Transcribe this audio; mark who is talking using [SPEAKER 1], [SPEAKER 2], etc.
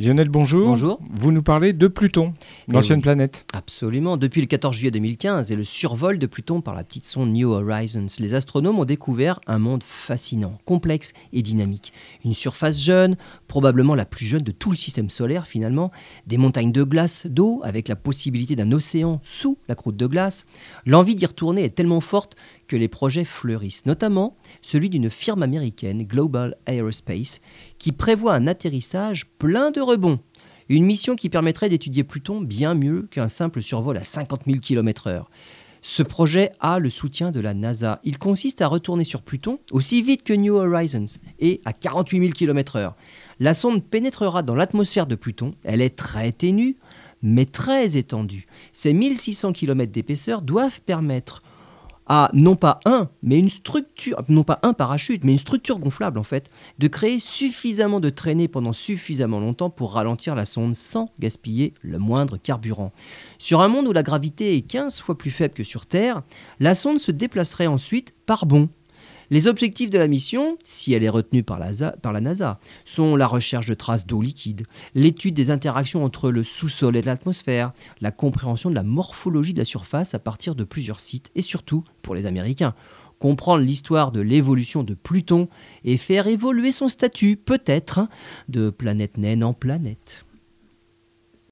[SPEAKER 1] Lionel, bonjour.
[SPEAKER 2] Bonjour.
[SPEAKER 1] Vous nous parlez de Pluton, l'ancienne
[SPEAKER 2] oui.
[SPEAKER 1] planète.
[SPEAKER 2] Absolument. Depuis le 14 juillet 2015 et le survol de Pluton par la petite sonde New Horizons, les astronomes ont découvert un monde fascinant, complexe et dynamique. Une surface jeune, probablement la plus jeune de tout le système solaire finalement, des montagnes de glace, d'eau, avec la possibilité d'un océan sous la croûte de glace. L'envie d'y retourner est tellement forte que les projets fleurissent, notamment celui d'une firme américaine, Global Aerospace, qui prévoit un atterrissage plein de rebonds. Une mission qui permettrait d'étudier Pluton bien mieux qu'un simple survol à 50 000 km/h. Ce projet a le soutien de la NASA. Il consiste à retourner sur Pluton aussi vite que New Horizons et à 48 000 km/h. La sonde pénétrera dans l'atmosphère de Pluton. Elle est très ténue, mais très étendue. Ces 1600 km d'épaisseur doivent permettre à non pas un, mais une structure, non pas un parachute, mais une structure gonflable en fait, de créer suffisamment de traînées pendant suffisamment longtemps pour ralentir la sonde sans gaspiller le moindre carburant. Sur un monde où la gravité est 15 fois plus faible que sur Terre, la sonde se déplacerait ensuite par bond. Les objectifs de la mission, si elle est retenue par la, NASA, sont la recherche de traces d'eau liquide, l'étude des interactions entre le sous-sol et l'atmosphère, la compréhension de la morphologie de la surface à partir de plusieurs sites, et surtout, pour les Américains, comprendre l'histoire de l'évolution de Pluton et faire évoluer son statut, peut-être, de planète naine en planète.